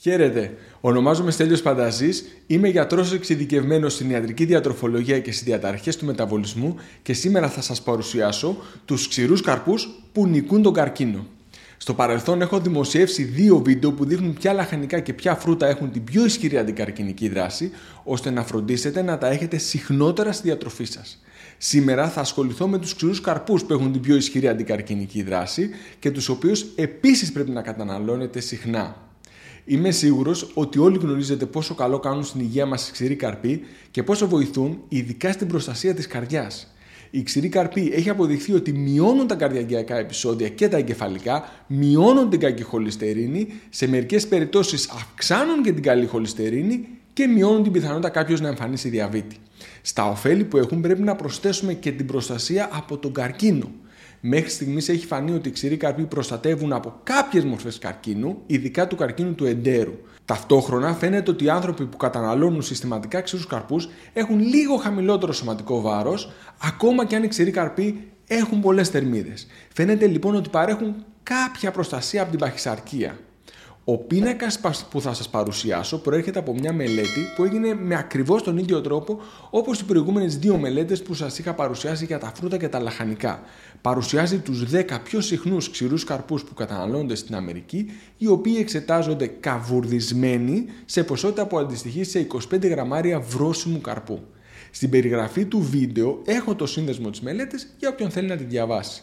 Χαίρετε, ονομάζομαι Στέλιος Πανταζής, είμαι γιατρός εξειδικευμένος στην ιατρική διατροφολογία και στις διαταραχές του μεταβολισμού και σήμερα θα σας παρουσιάσω τους ξηρούς καρπούς που νικούν τον καρκίνο. Στο παρελθόν έχω δημοσιεύσει δύο βίντεο που δείχνουν ποια λαχανικά και ποια φρούτα έχουν την πιο ισχυρή αντικαρκινική δράση, ώστε να φροντίσετε να τα έχετε συχνότερα στη διατροφή σας. Σήμερα θα ασχοληθώ με τους ξηρούς καρπούς που έχουν την πιο ισχυρή αντικαρκινική δράση και τους οποίους επίσης πρέπει να καταναλώνετε συχνά. Είμαι σίγουρος ότι όλοι γνωρίζετε πόσο καλό κάνουν στην υγεία μας οι ξηροί καρποί και πόσο βοηθούν, ειδικά στην προστασία της καρδιάς. Οι ξηροί καρποί έχει αποδειχθεί ότι μειώνουν τα καρδιακά επεισόδια και τα εγκεφαλικά, μειώνουν την κακή χολυστερίνη, σε μερικές περιπτώσεις αυξάνουν και την καλή χολυστερίνη και μειώνουν την πιθανότητα κάποιος να εμφανίσει διαβήτη. Στα ωφέλη που έχουν πρέπει να προσθέσουμε και την προστασία από τον καρκίνο. Μέχρι στιγμής έχει φανεί ότι οι ξηροί καρποί προστατεύουν από κάποιες μορφές καρκίνου, ειδικά του καρκίνου του εντέρου. Ταυτόχρονα φαίνεται ότι οι άνθρωποι που καταναλώνουν συστηματικά ξηρούς καρπούς έχουν λίγο χαμηλότερο σωματικό βάρος, ακόμα και αν οι ξηροί καρποί έχουν πολλές θερμίδες. Φαίνεται λοιπόν ότι παρέχουν κάποια προστασία από την παχυσαρκία. Ο πίνακας που θα σας παρουσιάσω προέρχεται από μια μελέτη που έγινε με ακριβώς τον ίδιο τρόπο όπως οι προηγούμενες δύο μελέτες που σας είχα παρουσιάσει για τα φρούτα και τα λαχανικά. Παρουσιάζει τους 10 πιο συχνούς ξηρούς καρπούς που καταναλώνονται στην Αμερική, οι οποίοι εξετάζονται καβουρδισμένοι σε ποσότητα που αντιστοιχεί σε 25 γραμμάρια βρόσιμου καρπού. Στην περιγραφή του βίντεο έχω το σύνδεσμο της μελέτης για όποιον θέλει να τη διαβάσει.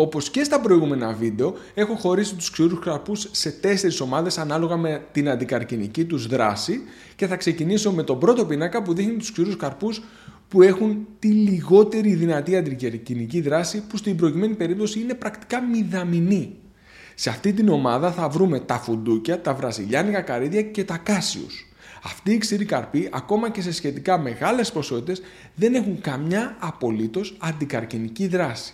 Όπως και στα προηγούμενα βίντεο, έχω χωρίσει τους ξηρούς καρπούς σε τέσσερις ομάδες ανάλογα με την αντικαρκινική τους δράση και θα ξεκινήσω με τον πρώτο πίνακα που δείχνει τους ξηρούς καρπούς που έχουν τη λιγότερη δυνατή αντικαρκινική δράση που στην προηγούμενη περίπτωση είναι πρακτικά μηδαμινή. Σε αυτή την ομάδα θα βρούμε τα φουντούκια, τα βραζιλιάνικα καρύδια και τα κάσιους. Αυτοί οι ξηροί καρποί, ακόμα και σε σχετικά μεγάλες ποσότητες, δεν έχουν καμιά απολύτως αντικαρκινική δράση.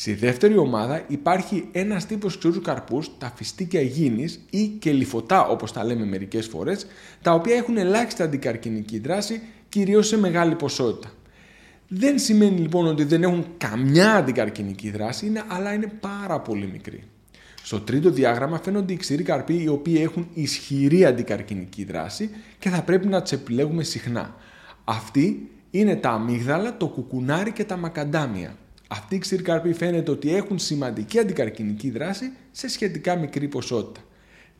Στη δεύτερη ομάδα υπάρχει ένας τύπος ξηρού καρπούς, τα φιστίκια υγιεινή ή και λιφωτά όπως τα λέμε μερικές φορές, τα οποία έχουν ελάχιστη αντικαρκινική δράση, κυρίως σε μεγάλη ποσότητα. Δεν σημαίνει λοιπόν ότι δεν έχουν καμιά αντικαρκινική δράση, είναι, αλλά είναι πάρα πολύ μικρή. Στο τρίτο διάγραμμα φαίνονται οι ξηροί καρποί οι οποίοι έχουν ισχυρή αντικαρκινική δράση και θα πρέπει να του επιλέγουμε συχνά. Αυτοί είναι τα αμύγδαλα, το κουκουνάρι και τα μακαντάμια. Αυτοί οι ξηρκαρποί φαίνεται ότι έχουν σημαντική αντικαρκινική δράση σε σχετικά μικρή ποσότητα.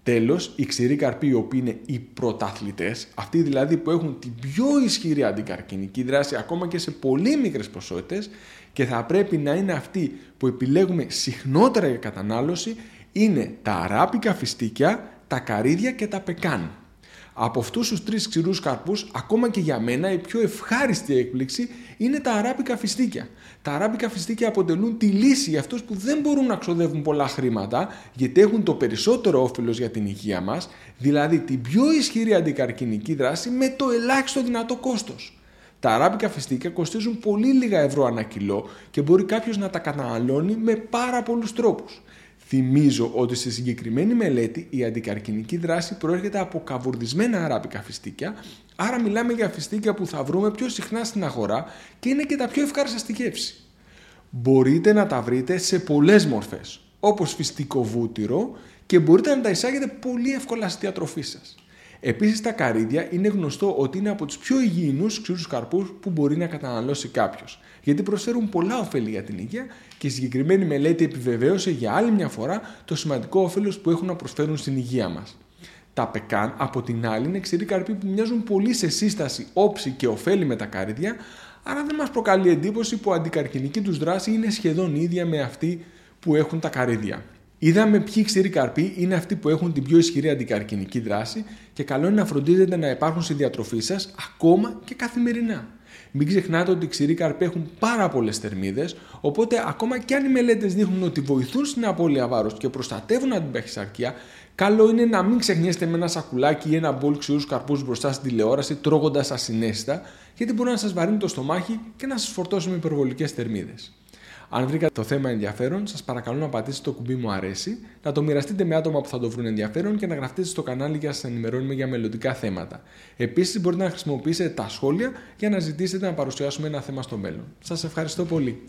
Τέλος, οι ξηροί καρποί, οι οποίοι είναι οι πρωταθλητές, αυτοί δηλαδή που έχουν την πιο ισχυρή αντικαρκινική δράση ακόμα και σε πολύ μικρές ποσότητες και θα πρέπει να είναι αυτοί που επιλέγουμε συχνότερα για κατανάλωση, είναι τα αράπικα φιστίκια, τα καρύδια και τα πεκάν. Από αυτούς τους τρεις ξηρούς καρπούς, ακόμα και για μένα, η πιο ευχάριστη έκπληξη είναι τα αράπικα φιστίκια. Τα αράπικα φιστίκια αποτελούν τη λύση για αυτούς που δεν μπορούν να ξοδεύουν πολλά χρήματα, γιατί έχουν το περισσότερο όφελος για την υγεία μας, δηλαδή την πιο ισχυρή αντικαρκινική δράση με το ελάχιστο δυνατό κόστος. Τα αράπικα φιστίκια κοστίζουν πολύ λίγα ευρώ ανά κιλό και μπορεί κάποιος να τα καταναλώνει με πάρα πολλούς τρόπους. Θυμίζω ότι στη συγκεκριμένη μελέτη η αντικαρκινική δράση προέρχεται από καβουρδισμένα αράπικα φιστίκια, άρα μιλάμε για φιστίκια που θα βρούμε πιο συχνά στην αγορά και είναι και τα πιο ευχάριστα στη γεύση. Μπορείτε να τα βρείτε σε πολλές μορφές, όπως φιστικό βούτυρο και μπορείτε να τα εισάγετε πολύ εύκολα στη διατροφή σας. Επίσης, τα καρύδια είναι γνωστό ότι είναι από τους πιο υγιεινούς ξηρούς καρπούς που μπορεί να καταναλώσει κάποιος, γιατί προσφέρουν πολλά ωφέλη για την υγεία και η συγκεκριμένη μελέτη επιβεβαίωσε για άλλη μια φορά το σημαντικό όφελος που έχουν να προσφέρουν στην υγεία μας. Τα πεκάν, από την άλλη, είναι ξηροί καρποί που μοιάζουν πολύ σε σύσταση, όψη και ωφέλη με τα καρύδια, άρα δεν μας προκαλεί εντύπωση που η αντικαρκινική τους δράση είναι σχεδόν ίδια με αυτή που έχουν τα καρύδια. Είδαμε ποιοι ξηροί καρποί είναι αυτοί που έχουν την πιο ισχυρή αντικαρκινική δράση και καλό είναι να φροντίζετε να υπάρχουν στη διατροφή σας ακόμα και καθημερινά. Μην ξεχνάτε ότι οι ξηροί καρποί έχουν πάρα πολλές θερμίδες, οπότε ακόμα και αν οι μελέτες δείχνουν ότι βοηθούν στην απώλεια βάρους και προστατεύουν από την παχυσαρκία, καλό είναι να μην ξεχνιέστε με ένα σακουλάκι ή ένα μπολ ξηρούς καρπούς μπροστά στην τηλεόραση τρώγοντας ασυνέστητα, γιατί μπορεί να σας βαρύνει το στομάχι και να σας φορτώσει με υπερβολικές θερμίδες. Αν βρήκα το θέμα ενδιαφέρον, σας παρακαλώ να πατήσετε το κουμπί μου αρέσει, να το μοιραστείτε με άτομα που θα το βρουν ενδιαφέρον και να γραφτείτε στο κανάλι για να σας ενημερώνουμε για μελλοντικά θέματα. Επίσης, μπορείτε να χρησιμοποιήσετε τα σχόλια για να ζητήσετε να παρουσιάσουμε ένα θέμα στο μέλλον. Σας ευχαριστώ πολύ.